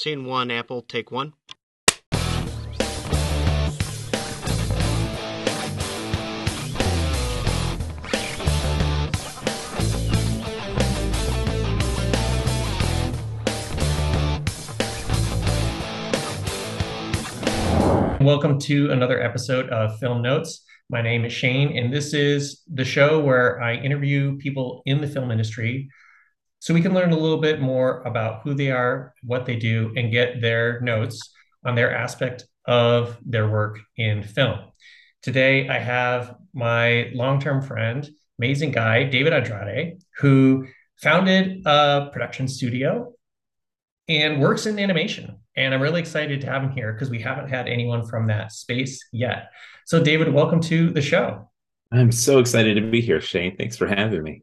Scene one, Apple, take one. Welcome to another episode of Film Notes. My name is Shane, and this is the show where I interview people in the film industry so we can learn a little bit more about who they are, what they do, and get their notes on their aspect of their work in film. Today, I have my long term friend, amazing guy, David Andrade, who founded a production studio and works in animation. And I'm really excited to have him here because we haven't had anyone from that space yet. So, David, welcome to the show. I'm so excited to be here, Shane. Thanks for having me.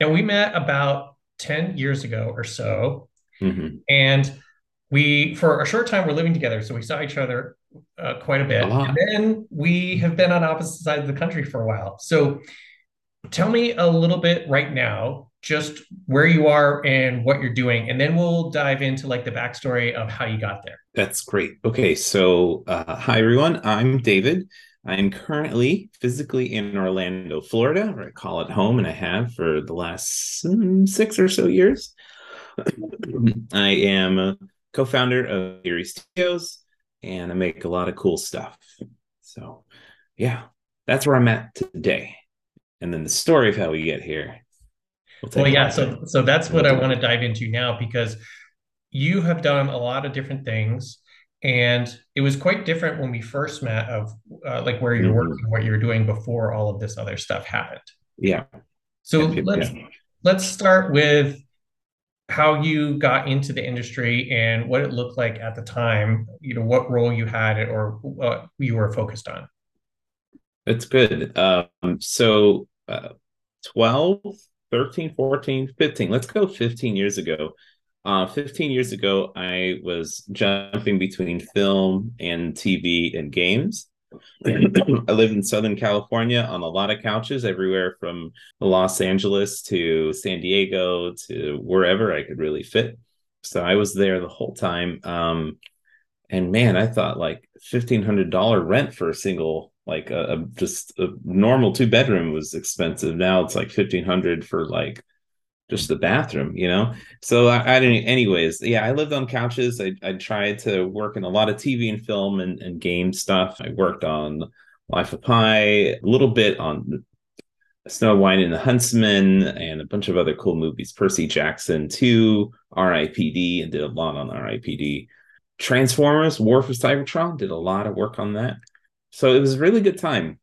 And we met about 10 years ago or so. Mm-hmm. And we, for a short time, we're living together. So we saw each other uh, quite a bit. A and then we have been on opposite sides of the country for a while. So tell me a little bit right now, just where you are and what you're doing. And then we'll dive into like the backstory of how you got there. That's great. Okay, so uh, hi everyone. I'm David. I'm currently physically in Orlando, Florida, where I call it home, and I have for the last mm, six or so years. I am a co-founder of Theory Studios, and I make a lot of cool stuff. So, yeah, that's where I'm at today. And then the story of how we get here. we'll Well, yeah. So, so that's what I want to dive into now because you have done a lot of different things, and it was quite different when we first met. Of uh, like where you're Mhm. working, what you're doing before all of this other stuff happened. yeah, So yep, let's let's start with how you got into the industry and what it looked like at the time. You know, what role you had or what you were focused on. that's good. Um, so uh, 12, 13, 14, 15. Let's go 15 years ago. Uh, 15 years ago, I was jumping between film and TV and games. I lived in Southern California on a lot of couches, everywhere from Los Angeles to San Diego to wherever I could really fit. So I was there the whole time. Um, and man, I thought like fifteen hundred dollar rent for a single, like a, a just a normal two bedroom was expensive. Now it's like fifteen hundred for like just the bathroom, you know. So I, I didn't. Anyways, yeah, I lived on couches. I I tried to work in a lot of TV and film and and game stuff. I worked on Life of Pi, a little bit on Snow White and the Huntsman, and a bunch of other cool movies. Percy Jackson 2, R.I.P.D. and did a lot on R.I.P.D. Transformers, War for Cybertron, did a lot of work on that. So it was a really good time.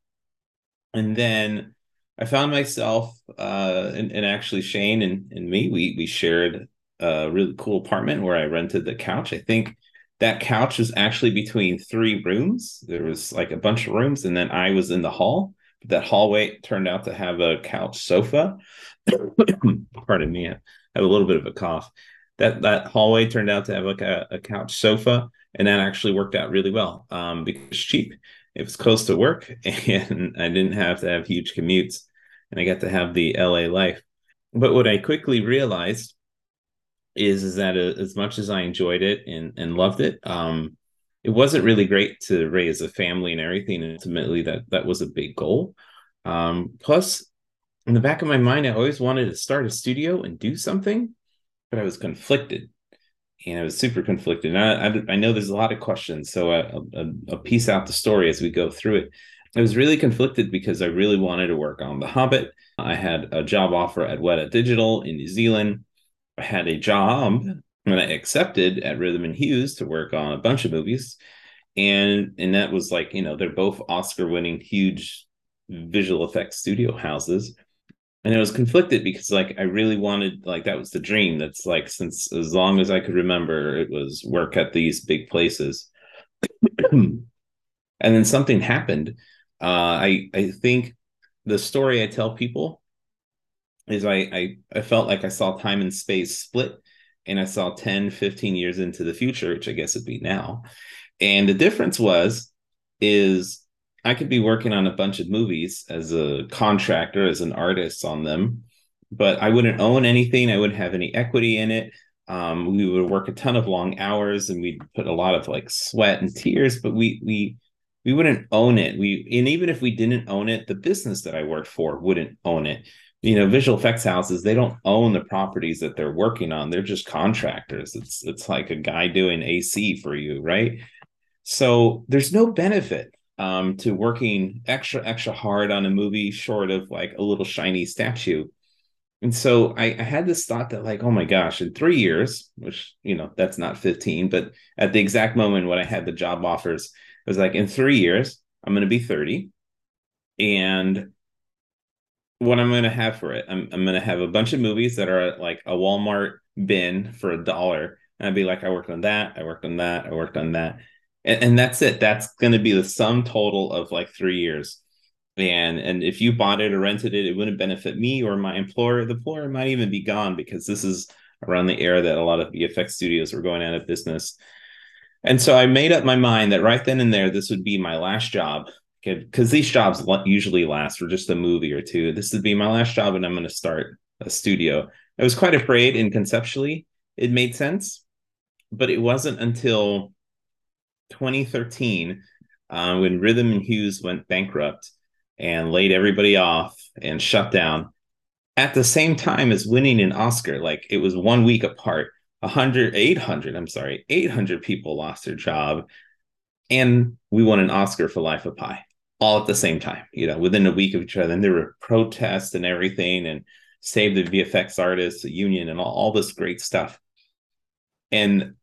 And then I found myself, uh, and, and actually Shane and, and me, we we shared a really cool apartment where I rented the couch. I think that couch was actually between three rooms. There was like a bunch of rooms, and then I was in the hall. But That hallway turned out to have a couch sofa. Pardon me, I have a little bit of a cough that that hallway turned out to have like a, a couch sofa and that actually worked out really well um, because cheap it was close to work and i didn't have to have huge commutes and i got to have the la life but what i quickly realized is is that uh, as much as i enjoyed it and and loved it um it wasn't really great to raise a family and everything and ultimately that that was a big goal um plus in the back of my mind i always wanted to start a studio and do something but I was conflicted, and I was super conflicted. And I, I, I know there's a lot of questions, so I, I'll, I'll piece out the story as we go through it. I was really conflicted because I really wanted to work on The Hobbit. I had a job offer at Weta Digital in New Zealand. I had a job and I accepted at Rhythm and Hues to work on a bunch of movies, and and that was like you know they're both Oscar-winning huge visual effects studio houses and I was conflicted because like I really wanted like that was the dream. That's like since as long as I could remember, it was work at these big places. and then something happened. Uh, I I think the story I tell people is I, I I felt like I saw time and space split and I saw 10, 15 years into the future, which I guess it'd be now. And the difference was is I could be working on a bunch of movies as a contractor, as an artist on them, but I wouldn't own anything. I wouldn't have any equity in it. Um, we would work a ton of long hours and we'd put a lot of like sweat and tears, but we we we wouldn't own it. We and even if we didn't own it, the business that I worked for wouldn't own it. You know, visual effects houses, they don't own the properties that they're working on. They're just contractors. It's it's like a guy doing AC for you, right? So there's no benefit um, to working extra extra hard on a movie short of like a little shiny statue. And so I, I, had this thought that like, oh my gosh, in three years, which you know that's not 15, but at the exact moment when I had the job offers, was like in three years, I'm going to be 30. And what I'm going to have for it, I'm, I'm going to have a bunch of movies that are like a Walmart bin for a dollar. And I'd be like, I worked on that. I worked on that. I worked on that. And, and that's it. That's going to be the sum total of like three years. And and if you bought it or rented it, it wouldn't benefit me or my employer. The employer might even be gone because this is around the era that a lot of the VFX studios were going out of business. And so I made up my mind that right then and there, this would be my last job because these jobs usually last for just a movie or two. This would be my last job, and I'm going to start a studio. I was quite afraid, and conceptually, it made sense, but it wasn't until 2013 uh, when Rhythm and Hues went bankrupt and laid everybody off and shut down at the same time as winning an Oscar. Like it was one week apart. 100 800 i'm sorry 800 people lost their job and we won an oscar for life of pi all at the same time you know within a week of each other. And there were protests and everything and save the vfx artists the union and all, all this great stuff. And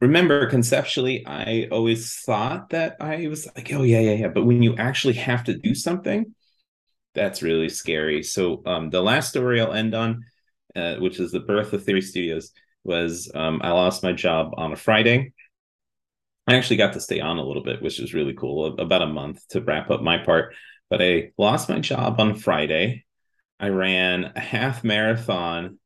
remember conceptually i always thought that i was like oh yeah yeah yeah. But when you actually have to do something that's really scary. So um, the last story i'll end on uh, which is the birth of theory studios was um, I lost my job on a Friday. I actually got to stay on a little bit, which was really cool, about a month to wrap up my part. But I lost my job on Friday. I ran a half marathon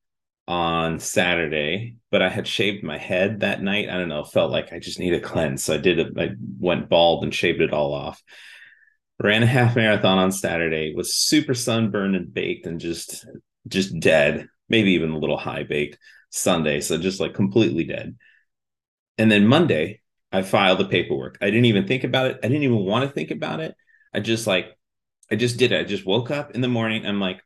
on Saturday, but I had shaved my head that night. I don't know, felt like I just need a cleanse. So I did it. I went bald and shaved it all off. Ran a half marathon on Saturday, was super sunburned and baked and just just dead, maybe even a little high baked. Sunday, so just like completely dead. And then Monday, I filed the paperwork. I didn't even think about it. I didn't even want to think about it. I just like, I just did it. I just woke up in the morning. I'm like,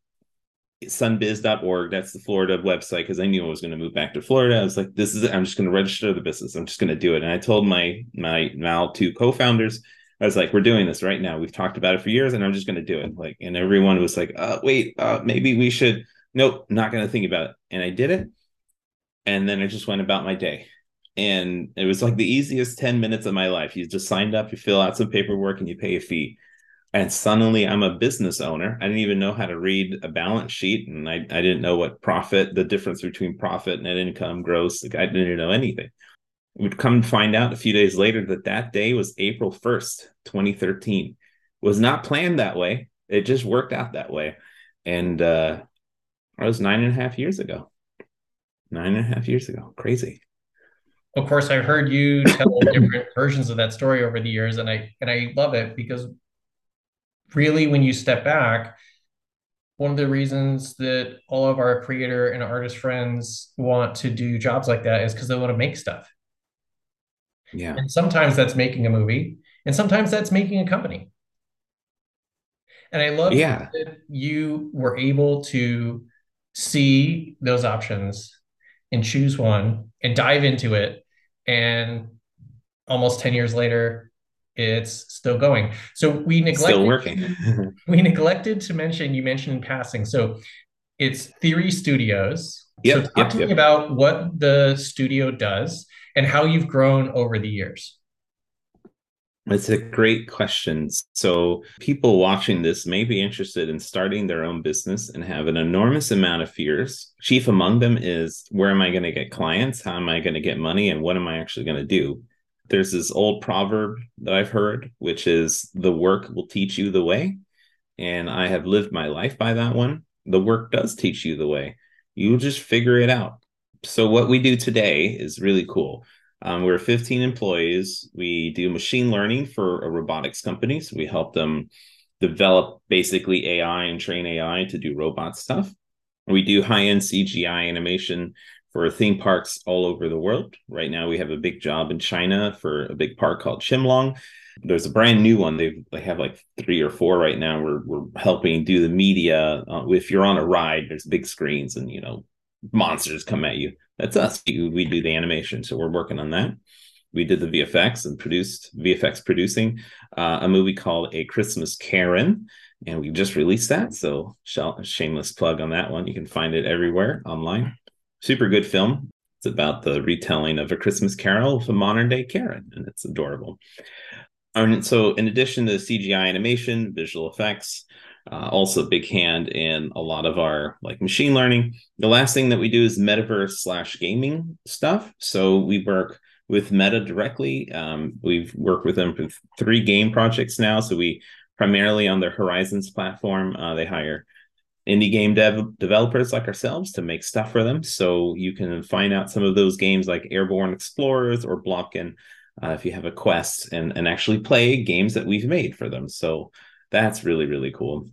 sunbiz.org. That's the Florida website because I knew I was going to move back to Florida. I was like, this is it. I'm just going to register the business. I'm just going to do it. And I told my my now two co-founders, I was like, we're doing this right now. We've talked about it for years, and I'm just going to do it. Like, and everyone was like, uh, wait, uh, maybe we should. Nope, not going to think about it. And I did it and then I just went about my day. And it was like the easiest 10 minutes of my life. You just signed up, you fill out some paperwork, and you pay a fee. And suddenly I'm a business owner. I didn't even know how to read a balance sheet. And I, I didn't know what profit, the difference between profit, net income, gross. Like I didn't know anything. We'd come find out a few days later that that day was April 1st, 2013. It was not planned that way. It just worked out that way. And uh, that was nine and a half years ago nine and a half years ago. Crazy. Of course, I've heard you tell different versions of that story over the years, and I and I love it because really, when you step back, one of the reasons that all of our creator and artist friends want to do jobs like that is because they want to make stuff. Yeah. And sometimes that's making a movie, and sometimes that's making a company. And I love yeah. that you were able to see those options and choose one and dive into it. And almost 10 years later, it's still going. So we neglected still working. we neglected to mention, you mentioned in passing. So it's Theory Studios. Yep, so talk yep, to yep. me about what the studio does and how you've grown over the years. It's a great question. So, people watching this may be interested in starting their own business and have an enormous amount of fears. Chief among them is where am I going to get clients? How am I going to get money? And what am I actually going to do? There's this old proverb that I've heard, which is the work will teach you the way. And I have lived my life by that one. The work does teach you the way. You just figure it out. So, what we do today is really cool um, we're 15 employees. We do machine learning for a robotics company. So we help them develop basically AI and train AI to do robot stuff. We do high end CGI animation for theme parks all over the world. Right now, we have a big job in China for a big park called Chimelong. There's a brand new one. They they have like three or four right now. We're we're helping do the media. Uh, if you're on a ride, there's big screens and you know monsters come at you. That's us. We, do the animation, so we're working on that. We did the VFX and produced VFX producing uh, a movie called A Christmas Karen, and we just released that. So shameless plug on that one. You can find it everywhere online. Super good film. It's about the retelling of a Christmas Carol with a modern day Karen, and it's adorable. And so, in addition to CGI animation, visual effects, uh, also a big hand in a lot of our like machine learning. The last thing that we do is metaverse slash gaming stuff. So we work with Meta directly. Um, we've worked with them for three game projects now. So we primarily on their Horizons platform, uh, they hire indie game dev developers like ourselves to make stuff for them. So you can find out some of those games like Airborne Explorers or Blopkin uh, if you have a quest and, and actually play games that we've made for them. So that's really, really cool.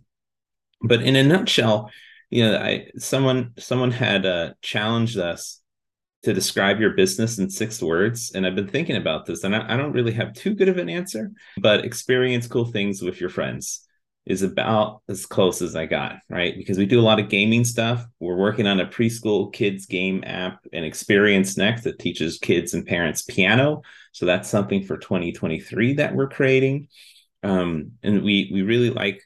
But in a nutshell, you know, I someone someone had uh, challenged us to describe your business in six words, and I've been thinking about this, and I, I don't really have too good of an answer. But experience cool things with your friends is about as close as I got, right? Because we do a lot of gaming stuff. We're working on a preschool kids game app and Experience Next that teaches kids and parents piano. So that's something for 2023 that we're creating. Um, and we we really like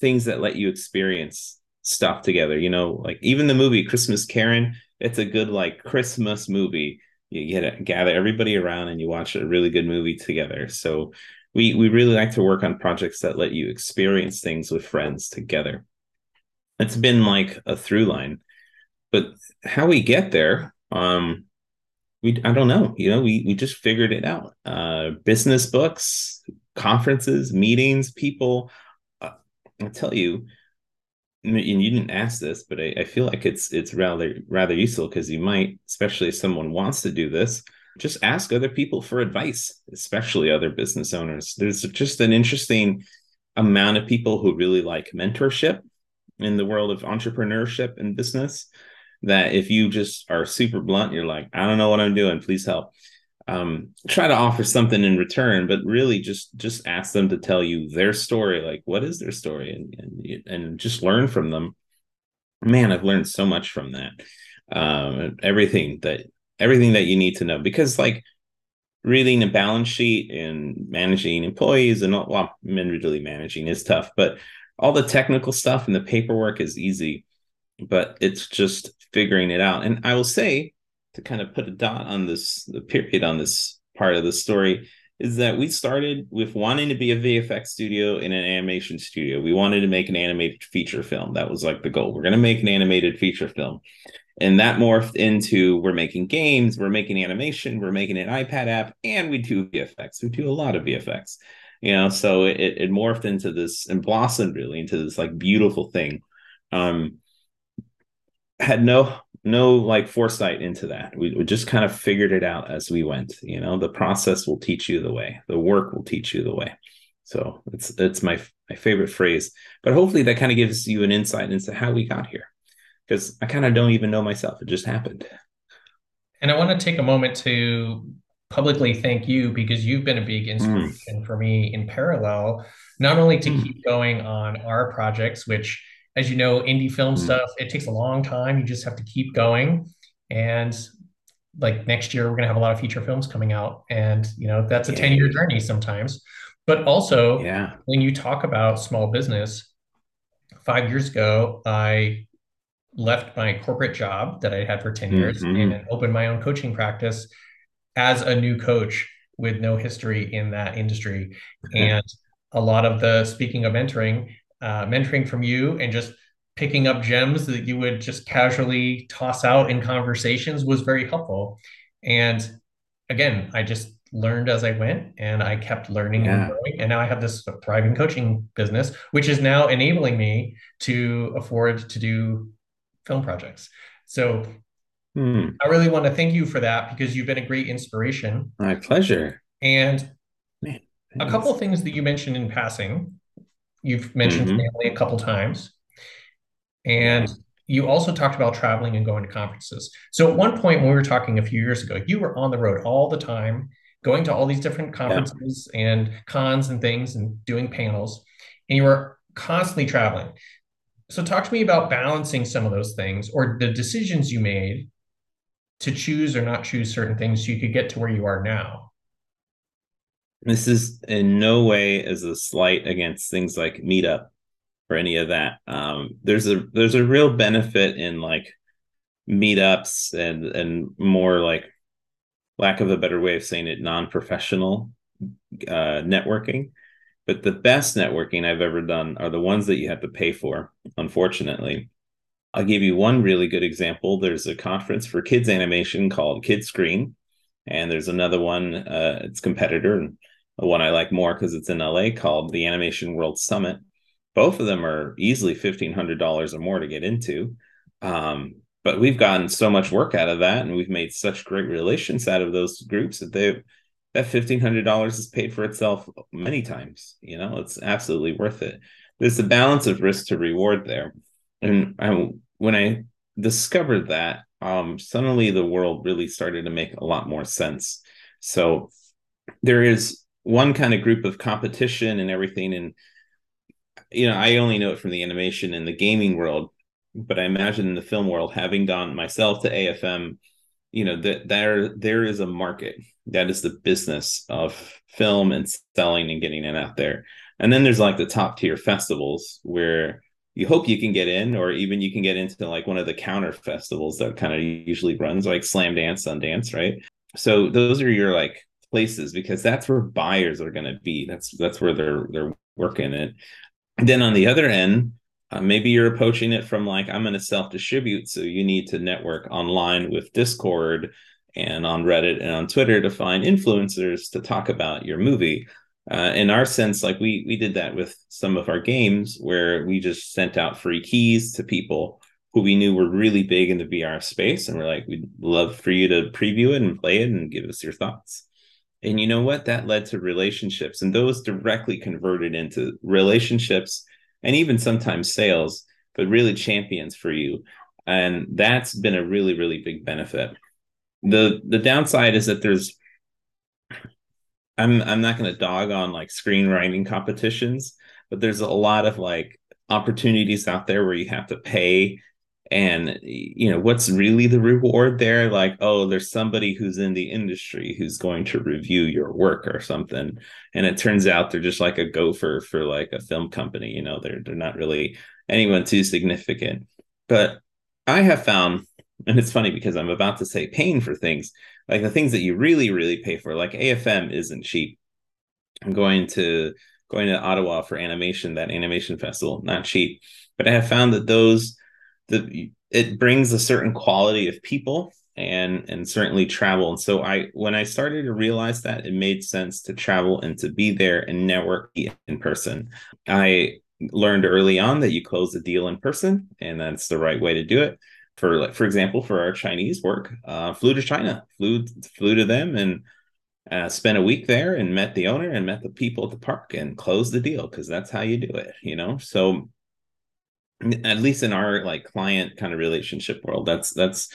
things that let you experience stuff together. You know, like even the movie Christmas Karen, it's a good like Christmas movie. You get to gather everybody around and you watch a really good movie together. So we we really like to work on projects that let you experience things with friends together. It's been like a through line, but how we get there, um, we I don't know. You know, we we just figured it out. Uh, business books, conferences, meetings, people. Uh, I'll tell you, and you didn't ask this, but I, I feel like it's it's rather rather useful because you might, especially if someone wants to do this, just ask other people for advice, especially other business owners. There's just an interesting amount of people who really like mentorship in the world of entrepreneurship and business that if you just are super blunt, you're like, I don't know what I'm doing, please help. Um, try to offer something in return, but really just just ask them to tell you their story. Like, what is their story, and and, and just learn from them. Man, I've learned so much from that. Um, everything that everything that you need to know because like reading a balance sheet and managing employees and all, well, individually managing is tough, but all the technical stuff and the paperwork is easy, but it's just figuring it out. And I will say to kind of put a dot on this, the period on this part of the story is that we started with wanting to be a VFX studio in an animation studio. We wanted to make an animated feature film. That was like the goal. We're going to make an animated feature film and that morphed into we're making games we're making animation we're making an ipad app and we do vfx we do a lot of vfx you know so it, it morphed into this and blossomed really into this like beautiful thing um had no no like foresight into that we, we just kind of figured it out as we went you know the process will teach you the way the work will teach you the way so it's it's my my favorite phrase but hopefully that kind of gives you an insight into how we got here because I kind of don't even know myself. It just happened. And I want to take a moment to publicly thank you because you've been a big inspiration mm. for me in parallel, not only to mm. keep going on our projects, which, as you know, indie film mm. stuff, it takes a long time. You just have to keep going. And like next year, we're going to have a lot of feature films coming out. And, you know, that's a 10 year journey sometimes. But also, yeah. when you talk about small business, five years ago, I left my corporate job that I had for 10 years mm-hmm. and opened my own coaching practice as a new coach with no history in that industry. and a lot of the speaking of mentoring, uh, mentoring from you and just picking up gems that you would just casually toss out in conversations was very helpful. And again, I just learned as I went and I kept learning yeah. and growing. And now I have this thriving coaching business, which is now enabling me to afford to do film projects. So hmm. I really want to thank you for that because you've been a great inspiration. My pleasure. And Man, a couple of things that you mentioned in passing. You've mentioned mm-hmm. family a couple times. And you also talked about traveling and going to conferences. So at one point when we were talking a few years ago, you were on the road all the time, going to all these different conferences yeah. and cons and things and doing panels, and you were constantly traveling. So talk to me about balancing some of those things or the decisions you made to choose or not choose certain things so you could get to where you are now. This is in no way as a slight against things like Meetup or any of that. Um, there's a there's a real benefit in like meetups and and more like lack of a better way of saying it non-professional uh, networking. But the best networking i've ever done are the ones that you have to pay for unfortunately. I'll give you one really good example. There's a conference for kids animation called Kidscreen, and there's another one uh, its competitor and one i like more because it's in la called the animation world summit. Both of them are easily $1500 or more to get into. Um, but we've gotten so much work out of that and we've made such great relations out of those groups that they that $1500 is paid for itself many times you know? It's absolutely worth it. There's a balance of risk to reward there. And I, when i discovered that um, suddenly the world really started to make a lot more sense. So there is one kind of group of competition and everything and you know, I only know it from the animation and the gaming world, but I imagine in the film world, having gone myself to AFM, you know, that there there is a market. That is the business of film and selling and getting it out there. And then there's like the top tier festivals where you hope you can get in, or even you can get into like one of the counter festivals that kind of usually runs, like Slamdance Sundance, right? So those are your like places because that's where buyers are going to be. That's that's where they're they're working it. Then on the other end uh, maybe you're approaching it from like i'm going to self distribute so you need to network online with discord and on reddit and on twitter to find influencers to talk about your movie. Uh, in our sense like we we did that with some of our games where we just sent out free keys to people who we knew were really big in the vr space and we're like we'd love for you to preview it and play it and give us your thoughts and you know what? That led to relationships, and those directly converted into relationships and even sometimes sales, but really champions for you. And that's been a really, really big benefit. The the downside is that there's I'm I'm not gonna dog on like screenwriting competitions, but there's a lot of like opportunities out there where you have to pay and you know what's really the reward there? Like oh there's somebody who's in the industry who's going to review your work or something. And it turns out they're just like a gopher for like a film company you know they're they're not really anyone too significant. But i have found and it's funny because i'm about to say paying for things like the things that you really really pay for like afm isn't cheap. I'm going to going to ottawa for animation that animation festival not cheap. But i have found that those the it brings a certain quality of people and and certainly travel. And so i when i started to realize that it made sense to travel and to be there and network in person. I learned early on that you close a deal in person and that's the right way to do it. For like for example for our chinese work uh, flew to china flew flew to them and uh, spent a week there and met the owner and met the people at the park and closed the deal because that's how you do it you know? So at least in our like client kind of relationship world that's that's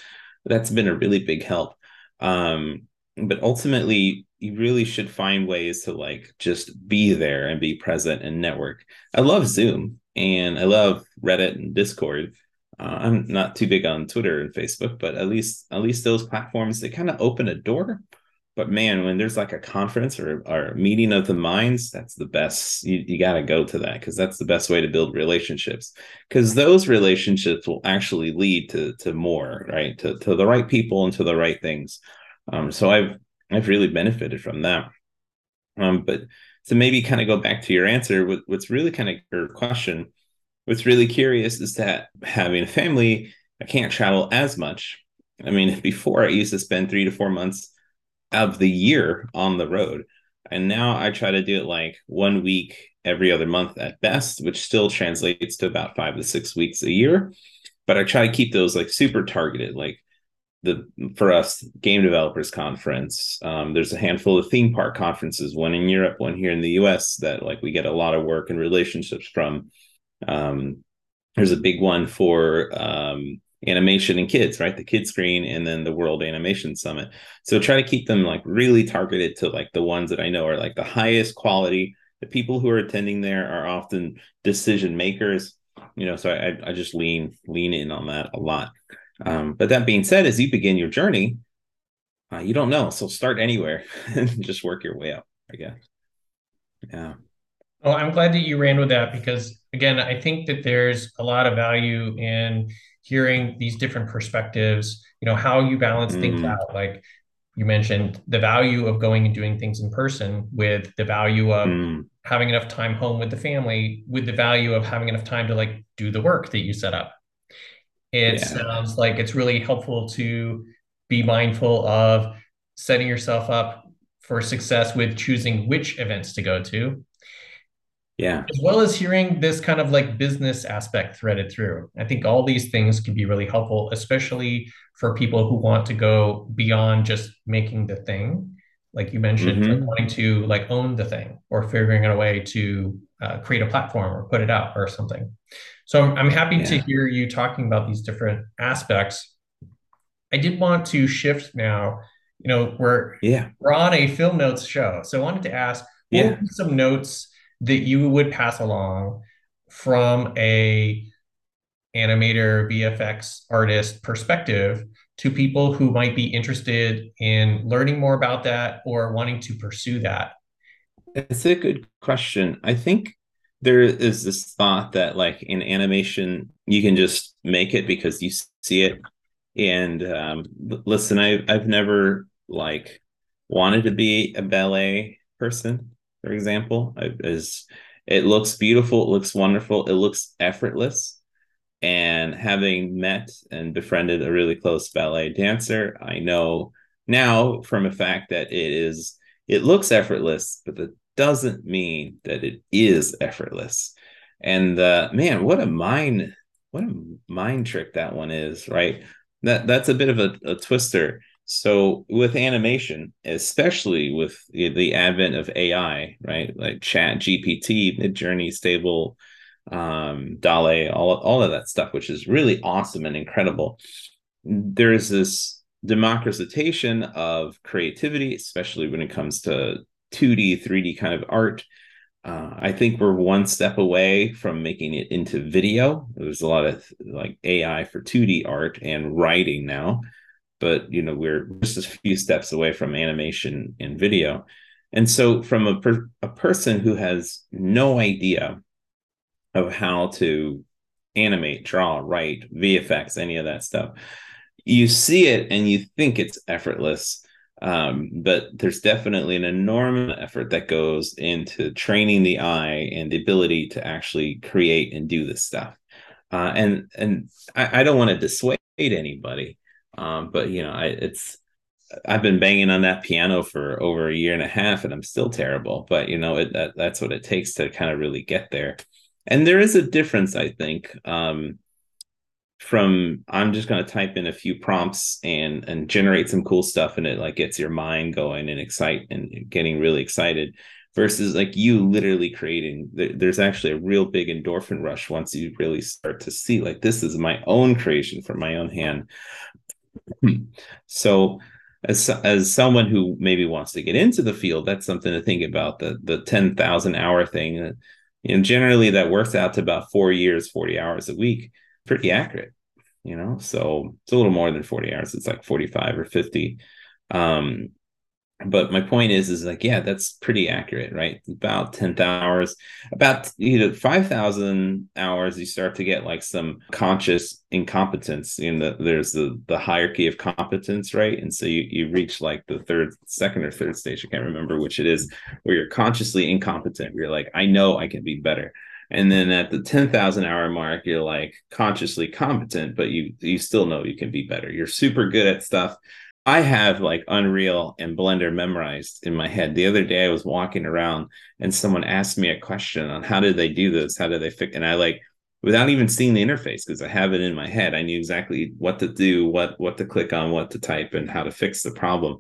that's been a really big help. Um but ultimately you really should find ways to like just be there and be present and network. I love zoom and i love reddit and discord. Uh, i'm not too big on twitter and facebook but at least at least those platforms they kind of open a door but man, when there's like a conference or, or a meeting of the minds, that's the best. You, you got to go to that because that's the best way to build relationships. Because those relationships will actually lead to to more, right? To to the right people and to the right things. Um, so I've I've really benefited from that. Um, but to maybe kind of go back to your answer, what, what's really kind of your question, what's really curious is that having a family, I can't travel as much. I mean, before I used to spend three to four months of the year on the road. And now I try to do it like one week every other month at best, which still translates to about five to six weeks a year. But I try to keep those like super targeted, like the for us game developers conference. Um, there's a handful of theme park conferences, one in Europe, one here in the US, that like we get a lot of work and relationships from. Um, there's a big one for um, animation and kids, right? The Kidscreen and then the World Animation Summit. So try to keep them like really targeted to like the ones that I know are like the highest quality. The people who are attending there are often decision makers, you know. So I I just lean lean in on that a lot. Um, but that being said, as you begin your journey, uh, you don't know, so start anywhere and just work your way up. I guess. Yeah. Well, I'm glad that you ran with that because again, I think that there's a lot of value in hearing these different perspectives, you know, how you balance mm. things out. Like you mentioned the value of going and doing things in person with the value of mm. having enough time home with the family, with the value of having enough time to like do the work that you set up. It yeah. sounds like it's really helpful to be mindful of setting yourself up for success with choosing which events to go to yeah as well as hearing this kind of like business aspect threaded through i think all these things can be really helpful especially for people who want to go beyond just making the thing like you mentioned mm-hmm. like wanting to like own the thing or figuring out a way to uh, create a platform or put it out or something so i'm, I'm happy yeah. to hear you talking about these different aspects i did want to shift now you know we're yeah we're on a film notes show so i wanted to ask yeah. some notes that you would pass along from a animator vfx artist perspective to people who might be interested in learning more about that or wanting to pursue that? It's a good question. I think there is this thought that like in animation you can just make it because you see it. And um, listen I, i've never like wanted to be a ballet person for example, is it looks beautiful, it looks wonderful, it looks effortless. And having met and befriended a really close ballet dancer, I know now from a fact that it is it looks effortless, but that doesn't mean that it is effortless. And uh, man, what a mind what a mind trick that one is, right? That that's a bit of a, a twister so with animation, especially with the advent of AI, right, like Chat GPT, Midjourney, Stable, um, DALL-E, all all of that stuff, which is really awesome and incredible. There's this democratization of creativity, especially when it comes to 2D, 3D kind of art. Uh, I think we're one step away from making it into video. There's a lot of like AI for 2D art and writing now but you know we're just a few steps away from animation and video. And so from a, per, a person who has no idea of how to animate draw write vfx any of that stuff you see it and you think it's effortless um, but there's definitely an enormous effort that goes into training the eye and the ability to actually create and do this stuff. Uh, and and I, I don't want to dissuade anybody um, but you know, I, it's I've been banging on that piano for over a year and a half, and I'm still terrible. But you know, it, that that's what it takes to kind of really get there. And there is a difference, I think, um, from I'm just going to type in a few prompts and and generate some cool stuff, and it like gets your mind going and excite and getting really excited. Versus like you literally creating, there's actually a real big endorphin rush once you really start to see like this is my own creation from my own hand so as as someone who maybe wants to get into the field, that's something to think about. The the ten thousand hour thing, and generally that works out to about four years, forty hours a week. Pretty accurate, you know. So it's a little more than forty hours. It's like forty five or fifty. Um, but my point is is like yeah that's pretty accurate right? About 10,000 hours about you know 5,000 hours you start to get like some conscious incompetence. In the there's the the hierarchy of competence right? And so you you reach like the third second or third stage I can't remember which it is where you're consciously incompetent. You're like I know I can be better. And then at the 10,000 hour mark you're like consciously competent but you you still know you can be better. You're super good at stuff I have like Unreal and Blender memorized in my head. The other day I was walking around and someone asked me a question on how did they do this? How do they fix and I like without even seeing the interface because I have it in my head. I knew exactly what to do, what what to click on, what to type and how to fix the problem.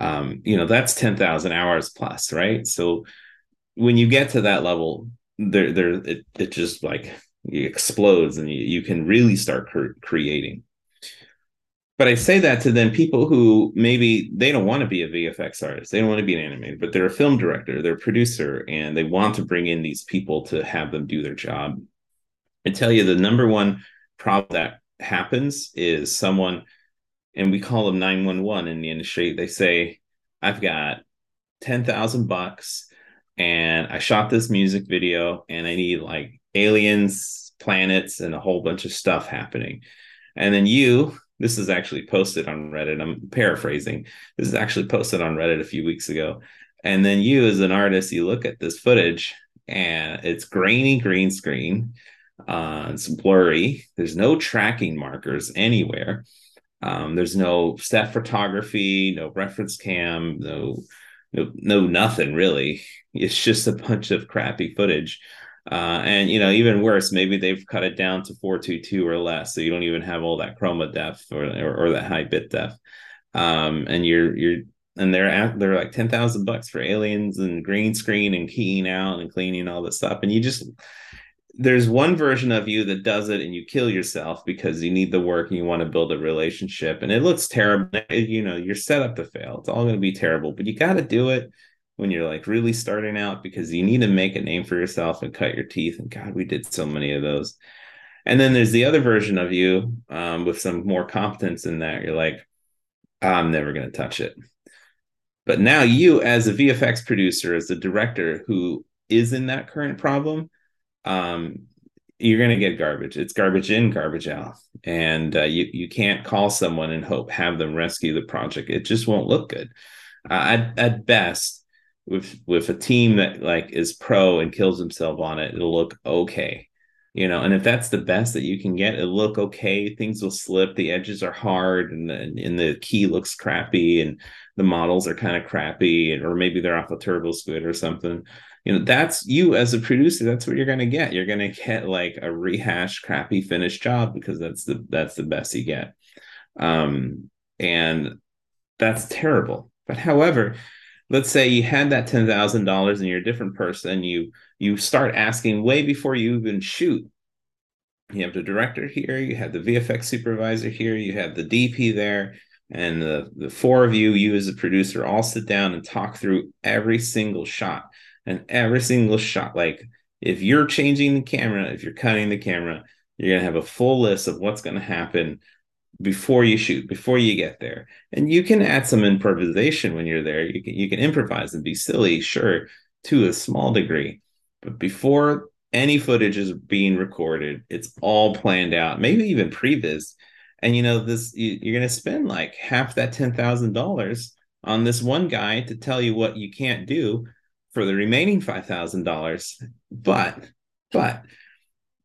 Um, you know, that's 10,000 hours plus, right? So when you get to that level, there there it, it just like explodes and you, you can really start cre- creating but I say that to then people who maybe they don't want to be a VFX artist, they don't want to be an animator, but they're a film director, they're a producer, and they want to bring in these people to have them do their job. I tell you, the number one problem that happens is someone, and we call them 911 in the industry. They say, I've got 10,000 bucks and I shot this music video and I need like aliens, planets, and a whole bunch of stuff happening. And then you, this is actually posted on Reddit. I'm paraphrasing. This is actually posted on Reddit a few weeks ago. And then you, as an artist, you look at this footage and it's grainy green screen. Uh, it's blurry. There's no tracking markers anywhere. Um, there's no set photography, no reference cam, no, no, no, nothing really. It's just a bunch of crappy footage uh, and you know, even worse, maybe they've cut it down to 422 or less, so you don't even have all that chroma depth or or, or that high bit depth. Um, and you're you're and they're at they're like ten thousand bucks for aliens and green screen and keying out and cleaning all this stuff, and you just there's one version of you that does it and you kill yourself because you need the work and you want to build a relationship and it looks terrible you know you're set up to fail it's all going to be terrible but you got to do it when you're like really starting out because you need to make a name for yourself and cut your teeth. And God, we did so many of those. And then there's the other version of you um, with some more competence in that. You're like, I'm never going to touch it. But now you, as a VFX producer, as a director who is in that current problem, um, you're going to get garbage. It's garbage in, garbage out, and uh, you you can't call someone and hope have them rescue the project. It just won't look good. Uh, at at best, with with a team that like is pro and kills himself on it, it'll look okay. You know, and if that's the best that you can get, it'll look okay. Things will slip, the edges are hard, and the, and the key looks crappy, and the models are kind of crappy, and, or maybe they're off a TurboSquid or something. You know, that's you as a producer. That's what you're going to get. You're going to get like a rehashed, crappy finished job because that's the that's the best you get, um, and that's terrible. But however, let's say you had that ten thousand dollars and you're a different person, you you start asking way before you even shoot. You have the director here, you have the VFX supervisor here, you have the DP there, and the, the four of you, you as a producer, all sit down and talk through every single shot and every single shot. Like if you're changing the camera, if you're cutting the camera, you're gonna have a full list of what's gonna happen before you shoot, before you get there. And you can add some improvisation when you're there. You can you can improvise and be silly, sure, to a small degree. But before any footage is being recorded, it's all planned out, maybe even previs. And you know, this you, you're gonna spend like half that ten thousand dollars on this one guy to tell you what you can't do for the remaining five thousand dollars. But but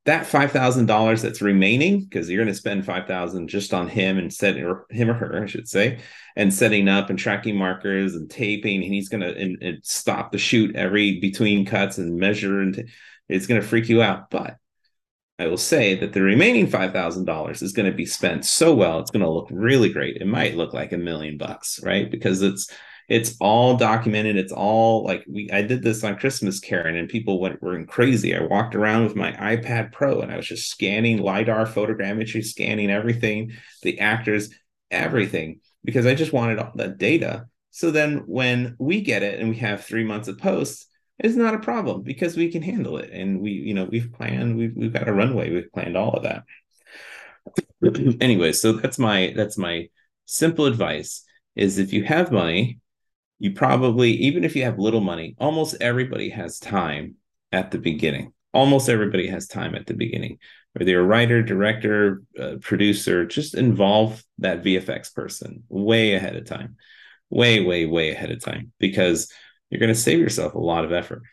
that five thousand dollars that's remaining because you're going to spend five thousand just on him and setting or him or her, I should say, and setting up and tracking markers and taping, and he's going to and, and stop the shoot every between cuts and measure, and it's going to freak you out. But I will say that the remaining five thousand dollars is going to be spent so well; it's going to look really great. It might look like a million bucks, right? Because it's it's all documented. It's all like we I did this on Christmas, Karen, and people went were crazy. I walked around with my iPad Pro and I was just scanning LiDAR photogrammetry, scanning everything, the actors, everything, because I just wanted all that data. So then when we get it and we have three months of post, it's not a problem because we can handle it. And we, you know, we've planned, we've we've got a runway, we've planned all of that. anyway, so that's my that's my simple advice is if you have money you probably, even if you have little money, almost everybody has time at the beginning. Almost everybody has time at the beginning. Whether you're a writer, director, uh, producer, just involve that VFX person way ahead of time, way, way, way ahead of time, because you're going to save yourself a lot of effort.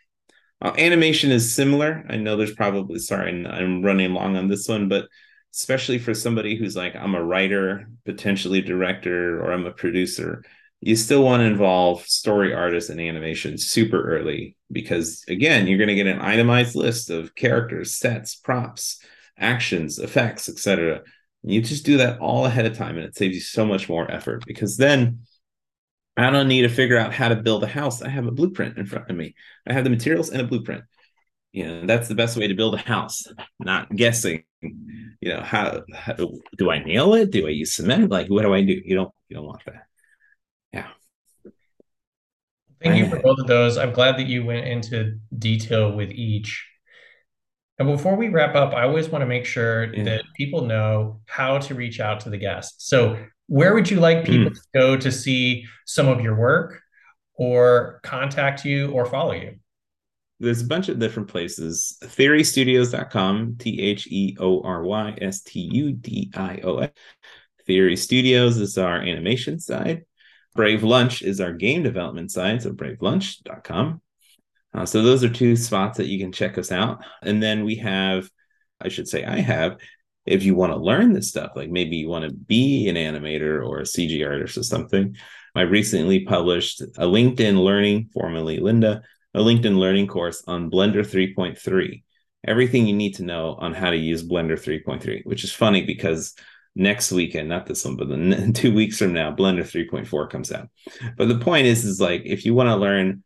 Uh, animation is similar. I know there's probably, sorry, I'm running long on this one, but especially for somebody who's like, I'm a writer, potentially director, or I'm a producer, you still want to involve story artists and animation super early because again you're going to get an itemized list of characters sets props actions effects etc you just do that all ahead of time and it saves you so much more effort because then i don't need to figure out how to build a house. I have a blueprint in front of me. I have the materials and a blueprint. You know that's the best way to build a house not guessing you know how, how do i nail it? Do i use cement? Like what do i do? You don't you don't want that yeah thank you for both of those i'm glad that you went into detail with each and before we wrap up i always want to make sure yeah. that people know how to reach out to the guests so where would you like people mm. to go to see some of your work or contact you or follow you there's a bunch of different places. Theorystudios.com, T H E O R Y S T U D I O S. Theory Studios is our animation side. Brave Lunch is our game development side, so bravelunch.com. Uh, so those are two spots that you can check us out. And then we have, I should say, I have, if you want to learn this stuff, like maybe you want to be an animator or a CG artist or something, I recently published a LinkedIn Learning, formerly Lynda, a LinkedIn learning course on Blender 3.3. Everything you need to know on how to use Blender 3.3, which is funny because next weekend, not this one, but then two weeks from now, Blender 3.4 comes out. But the point is, is like if you want to learn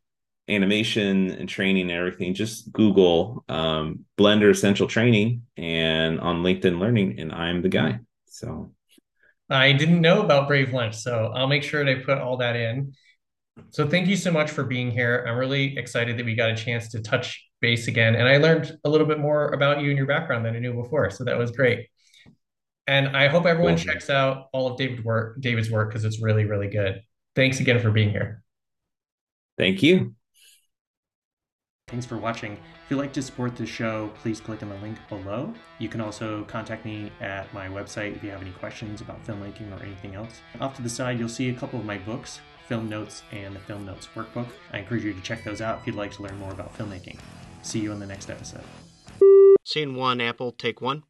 animation and training and everything, just Google um, Blender Essential Training and on LinkedIn Learning, and I'm the guy. So I didn't know about Brave Lunch, so I'll make sure to put all that in. So thank you so much for being here. I'm really excited that we got a chance to touch base again. And I learned a little bit more about you and your background than I knew before. So that was great. And I hope everyone cool. checks out all of David's work, David's work, because it's really, really good. Thanks again for being here. Thank you. Thanks for watching. If you'd like to support the show, please click on the link below. You can also contact me at my website if you have any questions about filmmaking or anything else. Off to the side, you'll see a couple of my books film notes and the film notes workbook. I encourage you to check those out if you'd like to learn more about filmmaking. See you in the next episode. Scene one, Apple, take one.